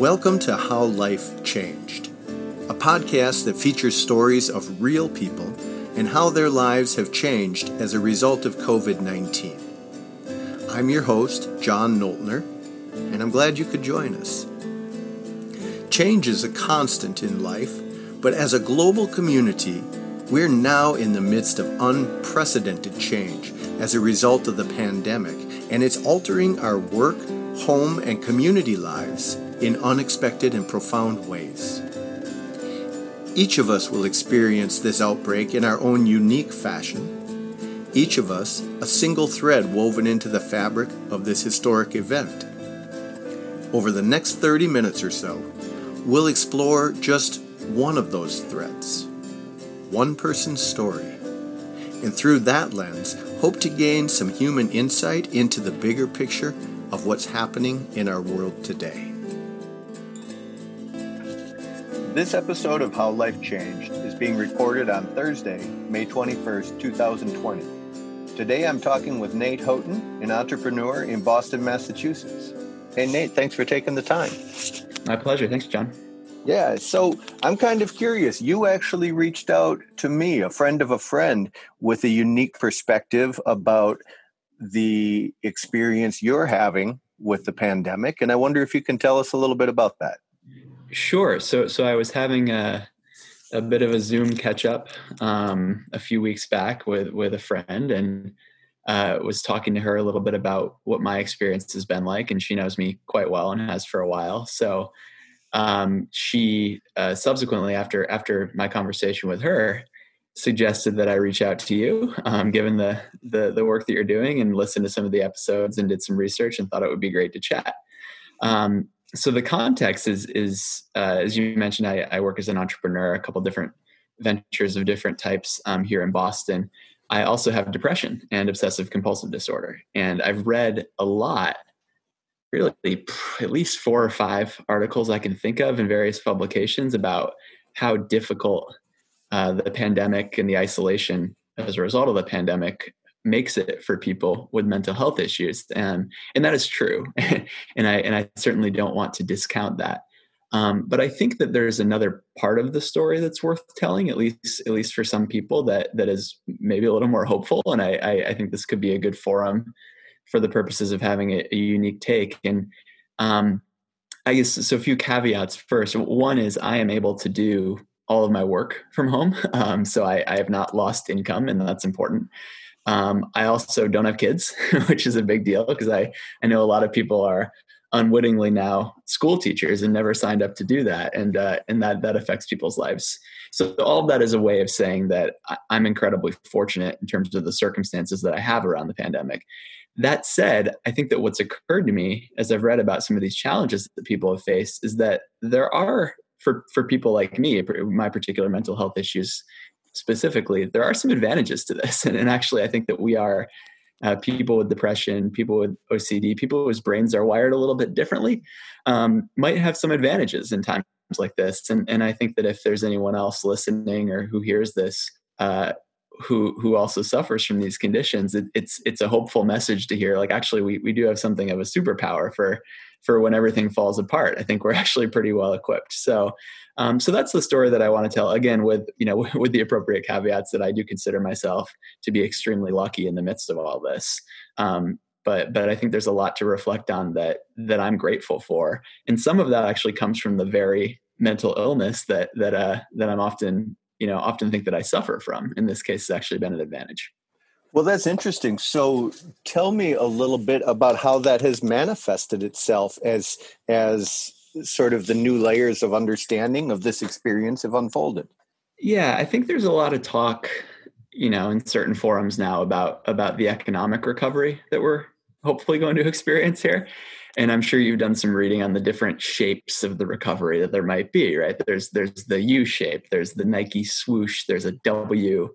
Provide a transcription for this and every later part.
Welcome to How Life Changed, a podcast that features stories of real people and how their lives have changed as a result of COVID 19. I'm your host, John Noltner, and I'm glad you could join us. Change is a constant in life, but as a global community, we're now in the midst of unprecedented change as a result of the pandemic, and it's altering our work, home, and community lives in unexpected and profound ways. Each of us will experience this outbreak in our own unique fashion, each of us a single thread woven into the fabric of this historic event. Over the next 30 minutes or so, we'll explore just one of those threads, one person's story, and through that lens, hope to gain some human insight into the bigger picture of what's happening in our world today. This episode of How Life Changed is being recorded on Thursday, May 21st, 2020. Today I'm talking with Nate Houghton, an entrepreneur in Boston, Massachusetts. Hey, Nate, thanks for taking the time. My pleasure. Thanks, John. Yeah, so I'm kind of curious. You actually reached out to me, a friend of a friend, with a unique perspective about the experience you're having with the pandemic. And I wonder if you can tell us a little bit about that. Sure. So, so I was having a, a bit of a Zoom catch up um, a few weeks back with with a friend, and uh, was talking to her a little bit about what my experience has been like, and she knows me quite well and has for a while. So, um, she uh, subsequently, after after my conversation with her, suggested that I reach out to you, um, given the, the the work that you're doing, and listen to some of the episodes and did some research, and thought it would be great to chat. Um, so the context is is uh, as you mentioned, I, I, work as an entrepreneur, a couple different ventures of different types um, here in Boston. I also have depression and obsessive compulsive disorder, and I've read a lot, really at least four or five articles I can think of in various publications about how difficult uh, the pandemic and the isolation as a result of the pandemic makes it for people with mental health issues and and that is true. And i and i certainly don't want to discount that. Um, but i think that there's another part of the story that's worth telling at least at least for some people that that is maybe a little more hopeful. And i i, I think this could be a good forum for the purposes of having a, a unique take. And um, i guess so a few caveats. First one is i am able to do all of my work from home. Um, so I, I have not lost income and that's important um, I also don't have kids, which is a big deal because I, I know a lot of people are unwittingly now school teachers and never signed up to do that. And, uh, and that, that affects people's lives. So all of that is a way of saying that I'm incredibly fortunate in terms of the circumstances that I have around the pandemic. That said, I think that what's occurred to me as I've read about some of these challenges that people have faced is that there are for for people like me, my particular mental health issues, specifically, there are some advantages to this. And, and actually, I think that we are uh, people with depression, people with OCD, people whose brains are wired a little bit differently, um, might have some advantages in times like this. And, and I think that if there's anyone else listening or who hears this, uh, who who also suffers from these conditions, it, it's it's a hopeful message to hear. Like actually, we we do have something of a superpower for for when everything falls apart. I think we're actually pretty well equipped. So um, so that's the story that I want to tell. Again, with you know, with the appropriate caveats that I do consider myself to be extremely lucky in the midst of all this. Um, but but I think there's a lot to reflect on that that I'm grateful for, and some of that actually comes from the very mental illness that that uh, that I'm often you know often think that I suffer from. In this case, it's actually been an advantage. Well, that's interesting. So, tell me a little bit about how that has manifested itself as as sort of the new layers of understanding of this experience have unfolded? Yeah, I think there's a lot of talk, you know, in certain forums now about about the economic recovery that we're hopefully going to experience here. And I'm sure you've done some reading on the different shapes of the recovery that there might be, right? There's there's the U shape, there's the Nike swoosh, there's a W,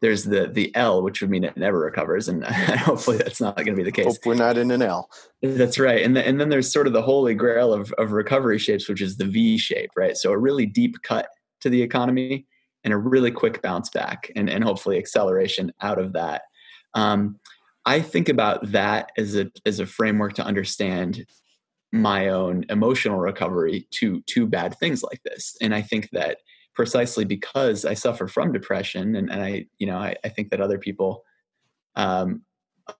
there's the the L, which would mean it never recovers, and hopefully that's not going to be the case. Hope we're not in an L. That's right, and the, and then there's sort of the holy grail of of recovery shapes, which is the V shape, right? So a really deep cut to the economy and a really quick bounce back, and and hopefully acceleration out of that. Um, I think about that as a as a framework to understand my own emotional recovery to to bad things like this and i think that precisely because i suffer from depression and, and i you know I, I think that other people um,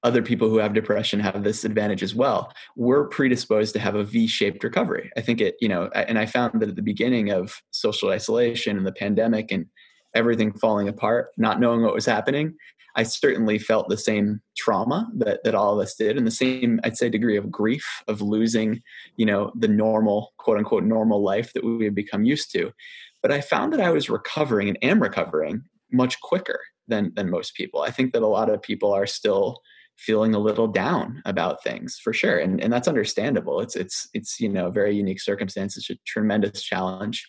other people who have depression have this advantage as well we're predisposed to have a v-shaped recovery i think it you know and i found that at the beginning of social isolation and the pandemic and everything falling apart not knowing what was happening I certainly felt the same trauma that, that all of us did and the same, I'd say, degree of grief of losing, you know, the normal, quote unquote, normal life that we had become used to. But I found that I was recovering and am recovering much quicker than, than most people. I think that a lot of people are still feeling a little down about things for sure. And, and that's understandable. It's, it's, it's, you know, very unique circumstance. It's a tremendous challenge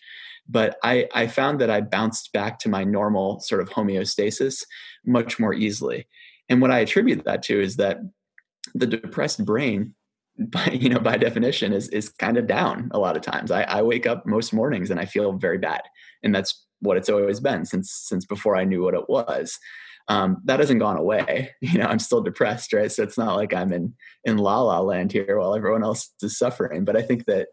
but I, I found that I bounced back to my normal sort of homeostasis much more easily. And what I attribute that to is that the depressed brain, by you know, by definition, is is kind of down a lot of times. I, I wake up most mornings and I feel very bad, and that's what it's always been since since before I knew what it was. Um, that hasn't gone away. You know, I'm still depressed, right? So it's not like I'm in in la la land here while everyone else is suffering. But I think that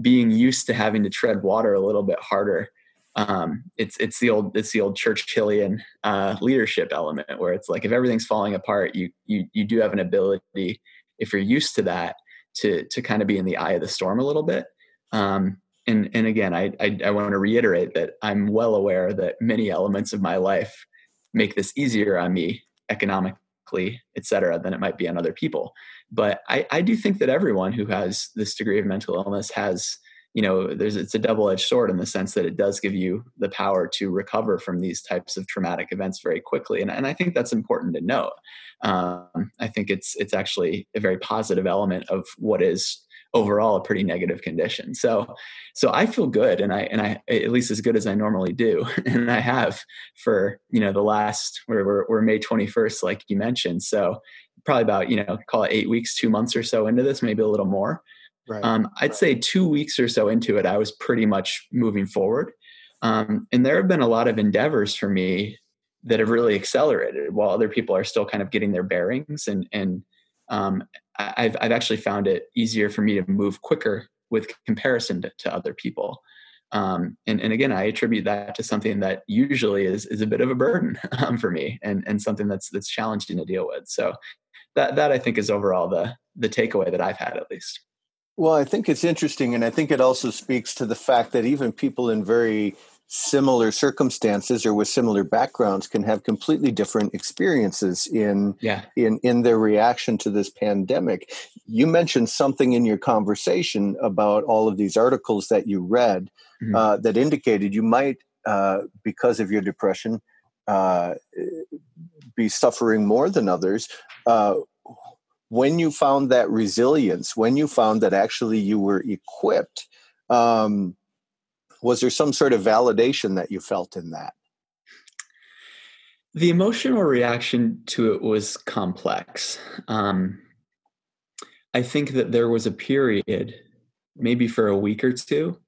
being used to having to tread water a little bit harder um, it's it's the old it's the old Churchillian uh, leadership element where it's like if everything's falling apart, you you you do have an ability if you're used to that to to kind of be in the eye of the storm a little bit. Um, and and again, I, I I want to reiterate that I'm well aware that many elements of my life make this easier on me economically, et cetera, than it might be on other people. But I, I do think that everyone who has this degree of mental illness has you know there's it's a double-edged sword in the sense that it does give you the power to recover from these types of traumatic events very quickly and, and i think that's important to note. Um, i think it's it's actually a very positive element of what is overall a pretty negative condition. So so i feel good and i and i at least as good as i normally do and i have for you know the last we're, we're, we're may 21st like you mentioned so probably about you know call it eight weeks two months or so into this maybe a little more Right. Um, I'd say two weeks or so into it, I was pretty much moving forward. Um, and there have been a lot of endeavors for me that have really accelerated while other people are still kind of getting their bearings. And, and um, I've, I've actually found it easier for me to move quicker with comparison to, to other people. Um, and, and again, I attribute that to something that usually is, is a bit of a burden um, for me and, and something that's, that's challenging to deal with. So that, that I think is overall the, the takeaway that I've had at least. Well, I think it's interesting, and I think it also speaks to the fact that even people in very similar circumstances or with similar backgrounds can have completely different experiences in yeah. in in their reaction to this pandemic. You mentioned something in your conversation about all of these articles that you read mm-hmm. uh, that indicated you might, uh, because of your depression, uh, be suffering more than others. When you found that resilience, when you found that actually you were equipped, um, was there some sort of validation that you felt in that? The emotional reaction to it was complex. Um, I think that there was a period, maybe for a week or two,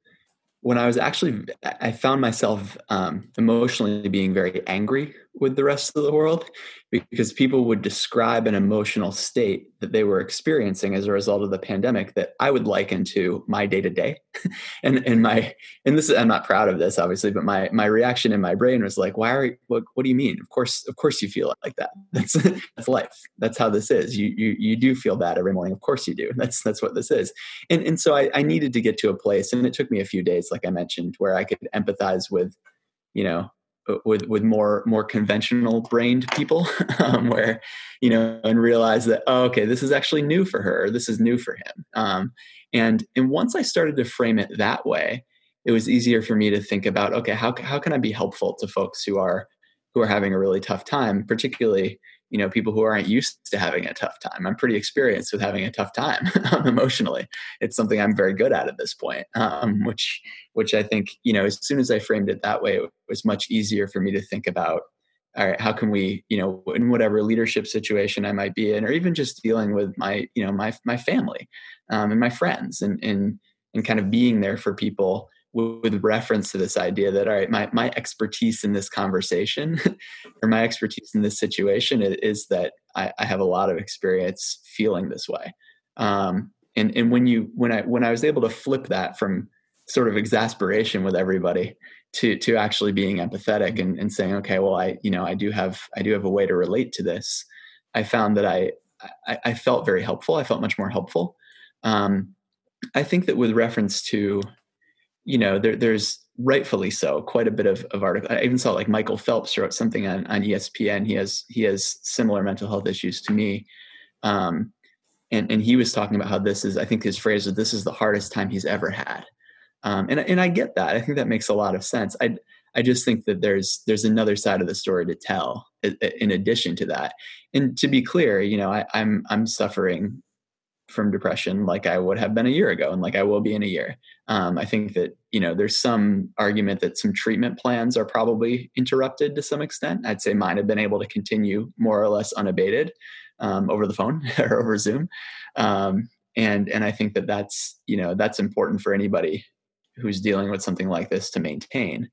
when I was actually, I found myself um, emotionally being very angry with the rest of the world because people would describe an emotional state that they were experiencing as a result of the pandemic that I would liken to my day to day. And and my and this is I'm not proud of this obviously, but my my reaction in my brain was like, why are you, what what do you mean? Of course, of course you feel like that. That's that's life. That's how this is. You you you do feel that every morning. Of course you do. That's that's what this is. And and so I, I needed to get to a place, and it took me a few days, like I mentioned, where I could empathize with, you know, with with more more conventional brained people um, where you know and realize that oh, okay this is actually new for her this is new for him. Um, and and once i started to frame it that way it was easier for me to think about okay how, how can i be helpful to folks who are who are having a really tough time particularly you know people who aren't used to having a tough time. I'm pretty experienced with having a tough time emotionally. It's something i'm very good at at this point um, which which i think you know as soon as i framed it that way it was much easier for me to think about all right how can we you know in whatever leadership situation i might be in or even just dealing with my you know my my family um, and my friends and and and kind of being there for people with reference to this idea that all right my, my expertise in this conversation or my expertise in this situation is, is that I, I, have a lot of experience feeling this way. Um, and and when you when i when i was able to flip that from sort of exasperation with everybody to to actually being empathetic and, and saying okay well i you know i do have i do have a way to relate to this i found that i i, I felt very helpful. I felt much more helpful. Um, i think that with reference to you know there, there's rightfully so quite a bit of, of article i even saw like michael phelps wrote something on, on espn he has he has similar mental health issues to me um, and and he was talking about how this is i think his phrase was this is the hardest time he's ever had um, and and I get that. I think that makes a lot of sense. I I just think that there's there's another side of the story to tell in addition to that. And to be clear, you know, I, I'm I'm suffering from depression like I would have been a year ago and like I will be in a year. Um, I think that, you know, there's some argument that some treatment plans are probably interrupted to some extent. I'd say mine have been able to continue more or less unabated um, over the phone or over Zoom. Um, and, and I think that that's, you know, that's important for anybody who's dealing with something like this to maintain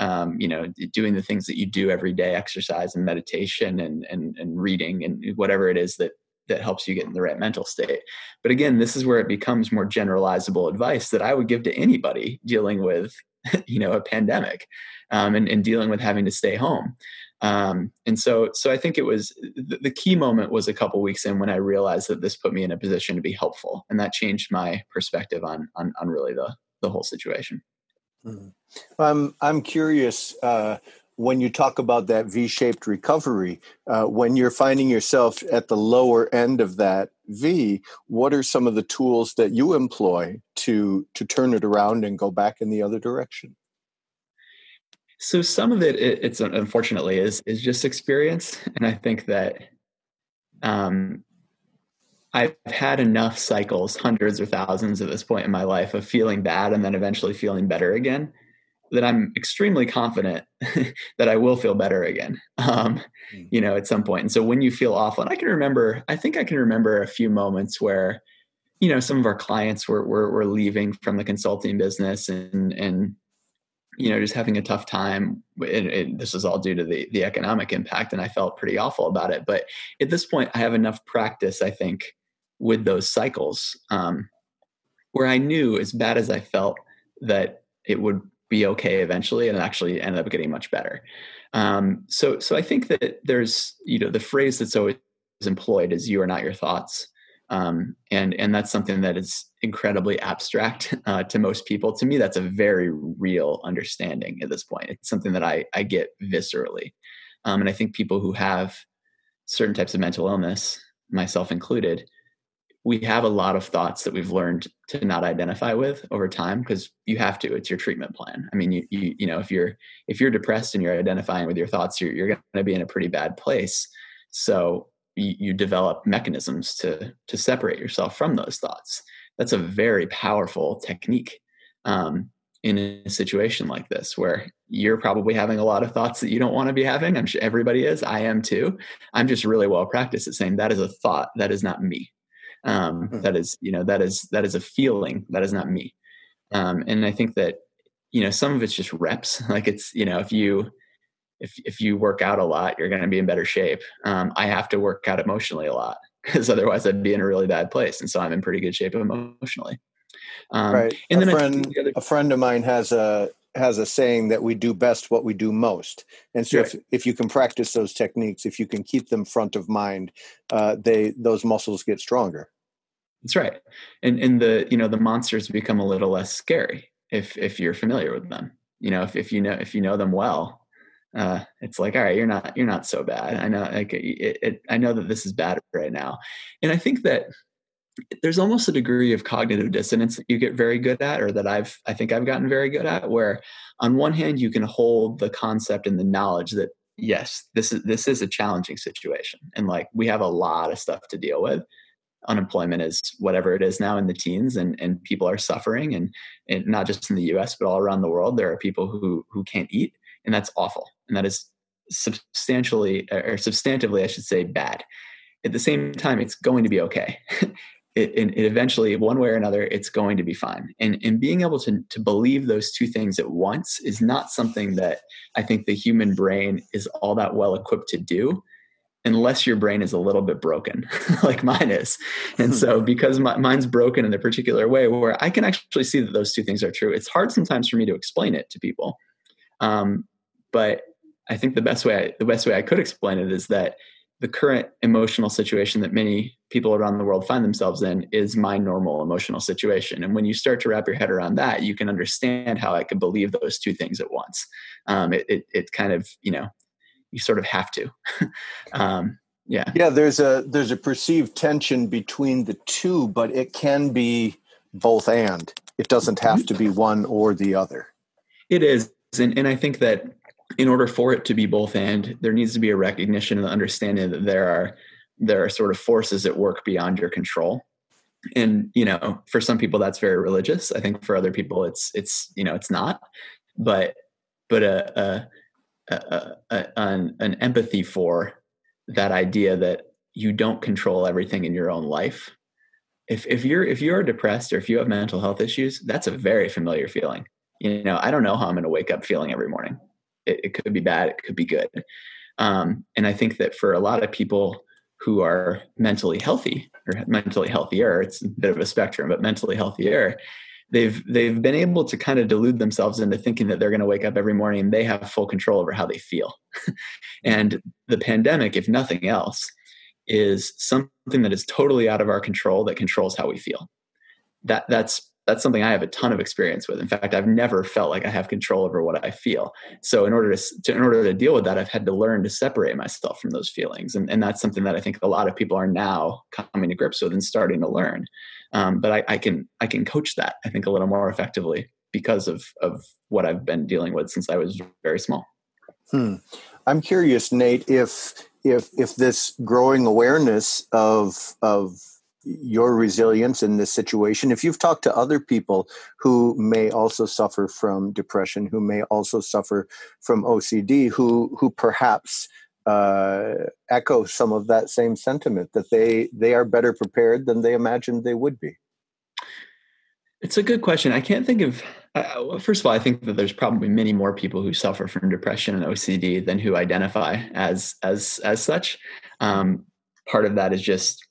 um, you know doing the things that you do every day exercise and meditation and, and and reading and whatever it is that that helps you get in the right mental state but again this is where it becomes more generalizable advice that i would give to anybody dealing with you know a pandemic um, and, and dealing with having to stay home um, and so so i think it was the, the key moment was a couple weeks in when i realized that this put me in a position to be helpful and that changed my perspective on on, on really the the whole situation. Mm-hmm. I'm I'm curious uh, when you talk about that V-shaped recovery. Uh, when you're finding yourself at the lower end of that V, what are some of the tools that you employ to to turn it around and go back in the other direction? So some of it, it it's unfortunately is is just experience, and I think that um, I've had enough cycles, hundreds or thousands at this point in my life, of feeling bad and then eventually feeling better again, that I'm extremely confident that I will feel better again. Um, mm. you know, at some point. And so when you feel awful, and I can remember, I think I can remember a few moments where, you know, some of our clients were were, were leaving from the consulting business and and you know just having a tough time and, and, this is all due to the the economic impact and i felt pretty awful about it but at this point i have enough practice i think with those cycles um, where I knew as bad as I felt that it would be okay eventually and actually ended up getting much better. Um, so, so I think that there's, you know, the phrase that's always employed is you are not your thoughts. Um, and, and that's something that is incredibly abstract uh, to most people. To me, that's a very real understanding at this point. It's something that I, I get viscerally. Um, and I think people who have certain types of mental illness, myself included, we have a lot of thoughts that we've learned to not identify with over time because you have to it's your treatment plan. I mean you, you you know if you're if you're depressed and you're identifying with your thoughts you're, you're going to be in a pretty bad place. So you, you develop mechanisms to to separate yourself from those thoughts. That's a very powerful technique um, in a situation like this where you're probably having a lot of thoughts that you don't want to be having. I'm sure everybody is. I am too. I'm just really well practiced at saying that is a thought that is not me um, mm-hmm. that is you know that is that is a feeling that is not me. Um, and i think that you know some of it's just reps. Like it's you know if you if if you work out a lot you're going to be in better shape. Um, i have to work out emotionally a lot because otherwise i'd be in a really bad place. And so i'm in pretty good shape emotionally. Um, right. and a then friend, other- a friend of mine has a has a saying that we do best what we do most. And so right. if, if you can practice those techniques if you can keep them front of mind uh, they those muscles get stronger that's right. And and the you know the monsters become a little less scary if if you're familiar with them. You know, if if you know if you know them well, uh, it's like all right, you're not you're not so bad. I know like it, it, I know that this is bad right now, and I think that there's almost a degree of cognitive dissonance that you get very good at or that I've I think I've gotten very good at where on one hand you can hold the concept and the knowledge that yes this is this is a challenging situation and like we have a lot of stuff to deal with unemployment is whatever it is now in the teens and, and people are suffering. And, and not just in the US but all around the world there are people who who can't eat and that's awful. And that is substantially or substantively I should say bad. At the same time it's going to be okay. It, it, eventually one way or another it's going to be fine. And and being able to to believe those two things at once is not something that I think the human brain is all that well equipped to do unless your brain is a little bit broken like mine is. And hmm. so because my, mine's broken in a particular way where i can actually see that those two things are true it's hard sometimes for me to explain it to people. Um, but i think the best way I, the best way i could explain it is that the current emotional situation that many people around the world find themselves in is my normal emotional situation. And when you start to wrap your head around that you can understand how i could believe those two things at once. Um, it, it, it kind of you know you sort of have to. um, yeah. Yeah. There's a there's a perceived tension between the two, but it can be both and. It doesn't have mm-hmm. to be one or the other. It is, and and I think that in order for it to be both and, there needs to be a recognition and understanding that there are there are sort of forces at work beyond your control and you know for some people that's very religious i think for other people it's it's you know it's not but but a, a a, a, an, an empathy for that idea that you don't control everything in your own life. If if you're if you're depressed or if you have mental health issues that's a very familiar feeling. You know i don't know how i'm going to wake up feeling every morning. It, it, could be bad it could be good. Um, and i think that for a lot of people who are mentally healthy or mentally healthier it's a bit of a spectrum but mentally healthier they've they've been able to kind of delude themselves into thinking that they're going to wake up every morning and they have full control over how they feel. Hmm. And the pandemic if nothing else is something that is totally out of our control that controls how we feel. That that's that's something I have a ton of experience with. In fact, I've never felt like I have control over what I feel. So in order to, to, in order to deal with that, I've had to learn to separate myself from those feelings, and and that's something that I think a lot of people are now coming to grips with and starting to learn. Um, but I, I can I can coach that I think a little more effectively because of of what I've been dealing with since I was very small. Hmm. I'm curious, Nate, if if if this growing awareness of of your resilience in this situation. If you've talked to other people who may also suffer from depression, who may also suffer from OCD, who who perhaps uh, echo some of that same sentiment that they they are better prepared than they imagined they would be. It's a good question. I can't think of. Uh, first of all, I think that there's probably many more people who suffer from depression and OCD than who identify as as as such. Um, part of that is just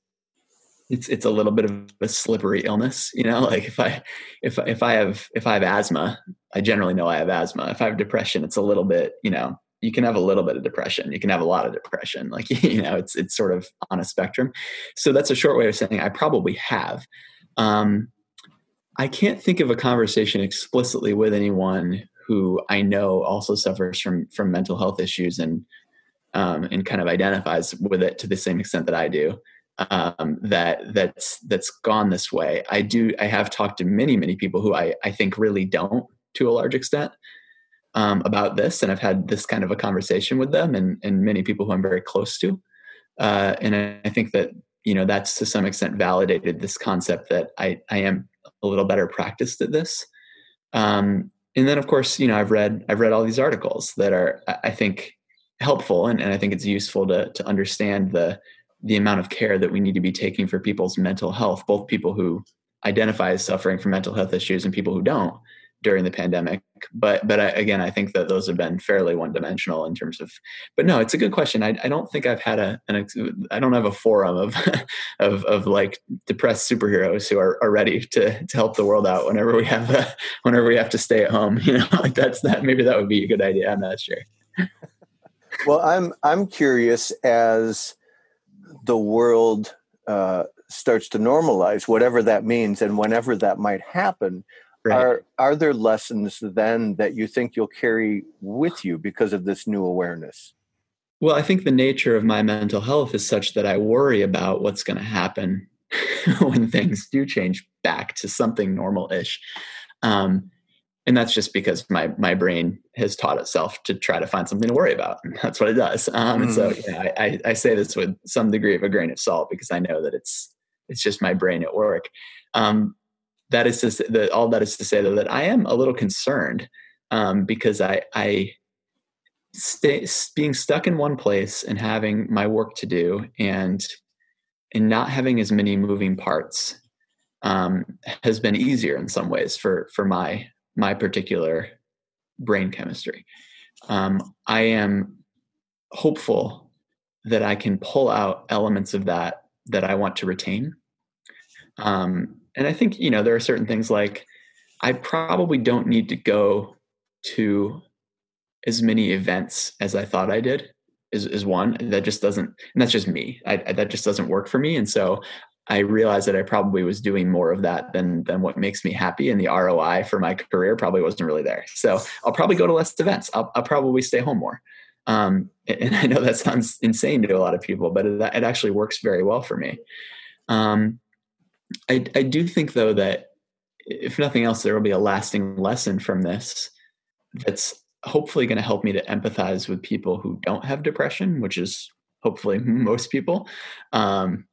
it's it's a little bit of a slippery illness you know like if i if if i have if i have asthma i generally know i have asthma. If i have depression it's a little bit you know you can have a little bit of depression. You can have a lot of depression. Like you know it's it's sort of on a spectrum. So that's a short way of saying i probably have. Um, i can't think of a conversation explicitly with anyone who i know also suffers from from mental health issues and um, and kind of identifies with it to the same extent that i do um, that that's that's gone this way. I do. I have talked to many many people who I I think really don't to a large extent um, about this, and I've had this kind of a conversation with them, and and many people who I'm very close to, uh, and I, I think that you know that's to some extent validated this concept that I I am a little better practiced at this. Um, and then of course you know I've read I've read all these articles that are I think helpful, and, and I think it's useful to to understand the the amount of care that we need to be taking for people's mental health, both people who identify as suffering from mental health issues and people who don't during the pandemic. But but I, again, I think that those have been fairly one dimensional in terms of. But no, it's a good question. I, I don't think I've had a an I don't have a forum of of of like depressed superheroes who are, are ready to to help the world out whenever we have a, whenever we have to stay at home. You know, like that's that. Maybe that would be a good idea. I'm not sure. well, I'm I'm curious as the world uh, starts to normalize, whatever that means, and whenever that might happen, right. are are there lessons then that you think you'll carry with you because of this new awareness? Well, I think the nature of my mental health is such that I worry about what's going to happen when things do change back to something normal-ish. Um, and that's just because my my brain has taught itself to try to find something to worry about. And that's what it does. Um, mm. And so mm. you know, I, I, say this with some degree of a grain of salt because I know that it's it's just my brain at work. Um, that is to say, that all that is to say though that I am a little concerned um, because I I stay being stuck in one place and having my work to do and and not having as many moving parts um, has been easier in some ways for for my my particular brain chemistry. Um, I am hopeful that I can pull out elements of that that I want to retain. Um, and I think, you know, there are certain things like I probably don't need to go to as many events as I thought I did is, is one that just doesn't, and that's just me. I, I, that just doesn't work for me. And so I realized that I probably was doing more of that than than what makes me happy, and the ROI for my career probably wasn't really there. So I'll probably go to less events. I'll, I'll probably stay home more. Um, and I know that sounds insane to a lot of people, but it, it actually works very well for me. Um, I, I do think though that if nothing else, there will be a lasting lesson from this that's hopefully going to help me to empathize with people who don't have depression, which is hopefully most people. Um,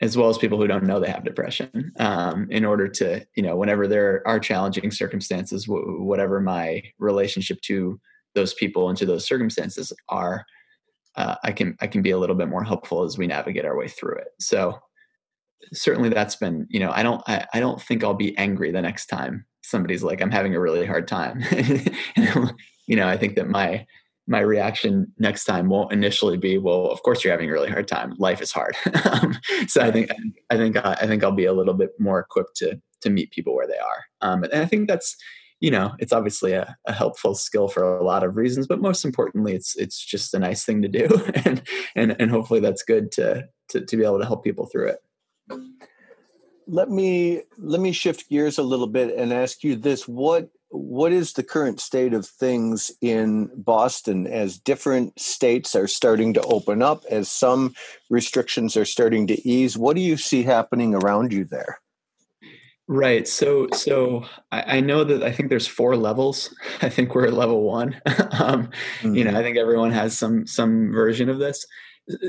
as well as people who don't know they have depression um, in order to you know whenever there are challenging circumstances w- whatever my relationship to those people and to those circumstances are uh, i can i can be a little bit more helpful as we navigate our way through it. So certainly that's been you know i don't I, I don't think i'll be angry the next time somebody's like i'm having a really hard time. You know i think that my my reaction next time won't initially be, well, of course you're having a really hard time. Life is hard. um, so I think I think I think I'll be a little bit more equipped to to meet people where they are. Um, and I think that's you know it's obviously a, a, helpful skill for a lot of reasons, but most importantly, it's it's just a nice thing to do, and and and hopefully that's good to to to be able to help people through it. Let me let me shift gears a little bit and ask you this: what what is the current state of things in Boston as different states are starting to open up, as some restrictions are starting to ease? What do you see happening around you there? Right. So, so I, I know that I think there's four levels. I think we're at level one. um, mm-hmm. You know, mm-hmm. I think everyone has some some version of this.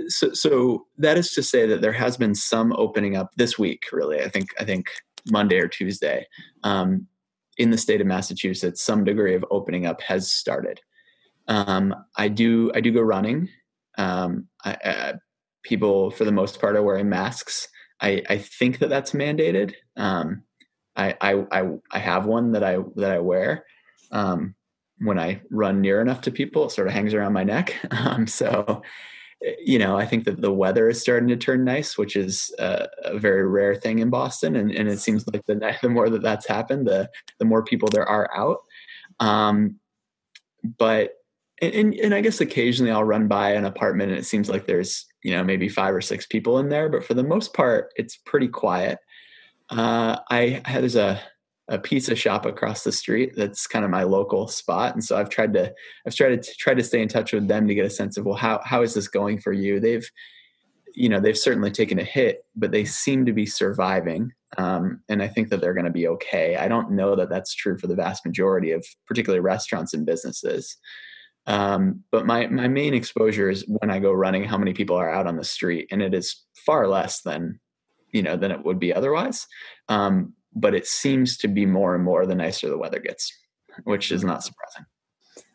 So, so that is to say that there has been some opening up this week. Really, I think I think Monday or Tuesday. Um, in the state of Massachusetts, some degree of opening up has started. Um, I do I do go running. Um, I, uh, people, for the most part, are wearing masks. I, I think that that's mandated. Um, I, I, I I have one that I that I wear um, when I run near enough to people. It sort of hangs around my neck. Um, so you know, I think that the weather is starting to turn nice, which is a, a very rare thing in Boston. And, and it seems like the, the more that that's happened, the, the more people there are out. Um, but, and, and I guess occasionally I'll run by an apartment and it seems like there's, you know, maybe five or six people in there, but for the most part, it's pretty quiet. Uh, I, there's a, a pizza shop across the street that's kind of my local spot. And so i've tried to i've tried to try to stay in touch with them to get a sense of well how how is this going for you? They've you know they've certainly taken a hit but they seem to be surviving um, and i think that they're going to be okay. I don't know that that's true for the vast majority of particularly restaurants and businesses. Um, but my my main exposure is when i go running how many people are out on the street and it is far less than you know than it would be otherwise. Um, but it seems to be more and more the nicer the weather gets, which is not surprising.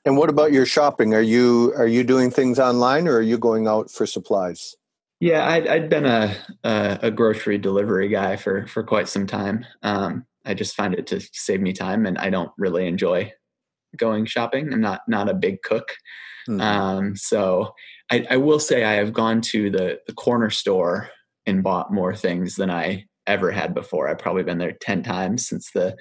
And what about your shopping? Are you are you doing things online or are you going out for supplies? Yeah, I'd, I'd been a, a, a grocery delivery guy for for quite some time. Um, I just find it to save me time, and I don't really enjoy going shopping. I'm not not a big cook, mm-hmm. um, so I, I will say I have gone to the the corner store and bought more things than I ever had before. I've probably been there 10 times since the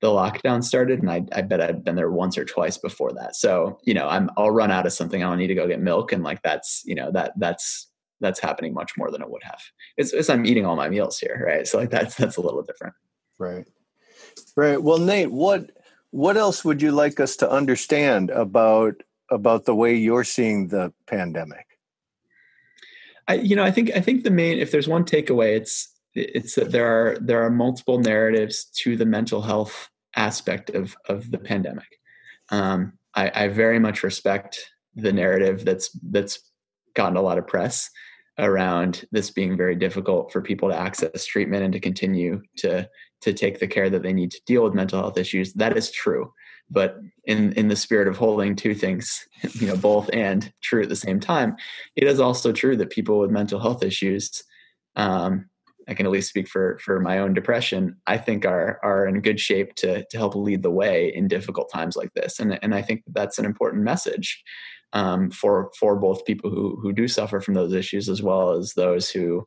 the lockdown started and I, I bet I've been there once or twice before that. So, you know, I'm I'll run out of something. I don't need to go get milk. And like that's, you know, that that's that's happening much more than it would have. It's, it's I'm eating all my meals here, right? So like that's that's a little different. Right. Right. Well, Nate, what what else would you like us to understand about about the way you're seeing the pandemic? I, you know, I think I think the main if there's one takeaway, it's it's that there are there are multiple narratives to the mental health aspect of of the pandemic. Um, I, I, very much respect the narrative that's that's gotten a lot of press around this being very difficult for people to access treatment and to continue to to take the care that they need to deal with mental health issues. That is true, but in in the spirit of holding two things, you know, both and true at the same time, it is also true that people with mental health issues um, I can at least speak for for my own depression, I think are are in good shape to to help lead the way in difficult times like this. And and I think that's an important message um, for for both people who who do suffer from those issues as well as those who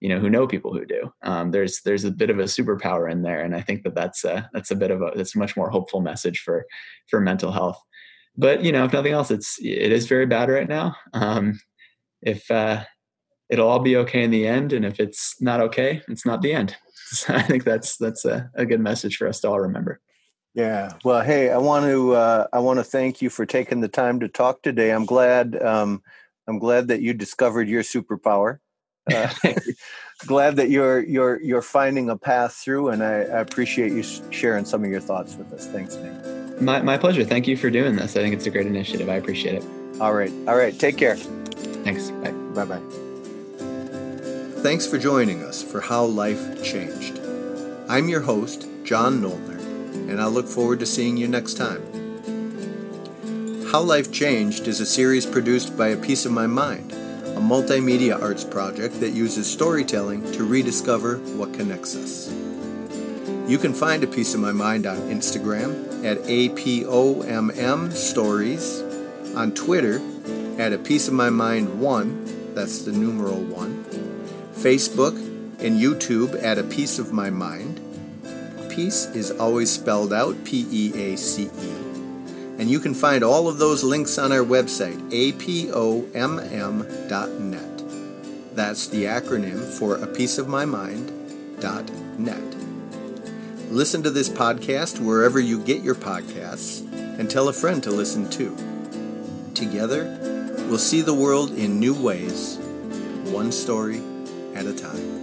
you know who know people who do. Um, there's there's a bit of a superpower in there, and I think that that's a that's a bit of a that's a much more hopeful message for for mental health. But you know, if nothing else, it's it is very bad right now. Um, if uh, it'll all be okay in the end. And if it's not okay, it's not the end. So I think that's that's a, a, good message for us to all remember. Yeah. Well, hey, I want to uh, I want to thank you for taking the time to talk today. I'm glad um, I'm glad that you discovered your superpower. Uh, glad that you're you're you're finding a path through, and I, I appreciate you sharing some of your thoughts with us. Thanks, Nate. My my pleasure. Thank you for doing this. I think it's a great initiative. I appreciate it. All right. All right. Take care. Thanks. Bye. Bye. Thanks for joining us for How Life Changed. I'm your host, John Noltner, and I look forward to seeing you next time. How Life Changed is a series produced by A Piece of My Mind, a multimedia arts project that uses storytelling to rediscover what connects us. You can find A Piece of My Mind on Instagram at APOMM Stories, on Twitter at A Piece of My Mind 1, that's the numeral 1, Facebook, and YouTube at A Piece of My Mind. Peace is always spelled out P E A C E. And you can find all of those links on our website, apomm.net. That's the acronym for A Piece of My Mind.net. Listen to this podcast wherever you get your podcasts and tell a friend to listen too. Together, we'll see the world in new ways, one story at a time.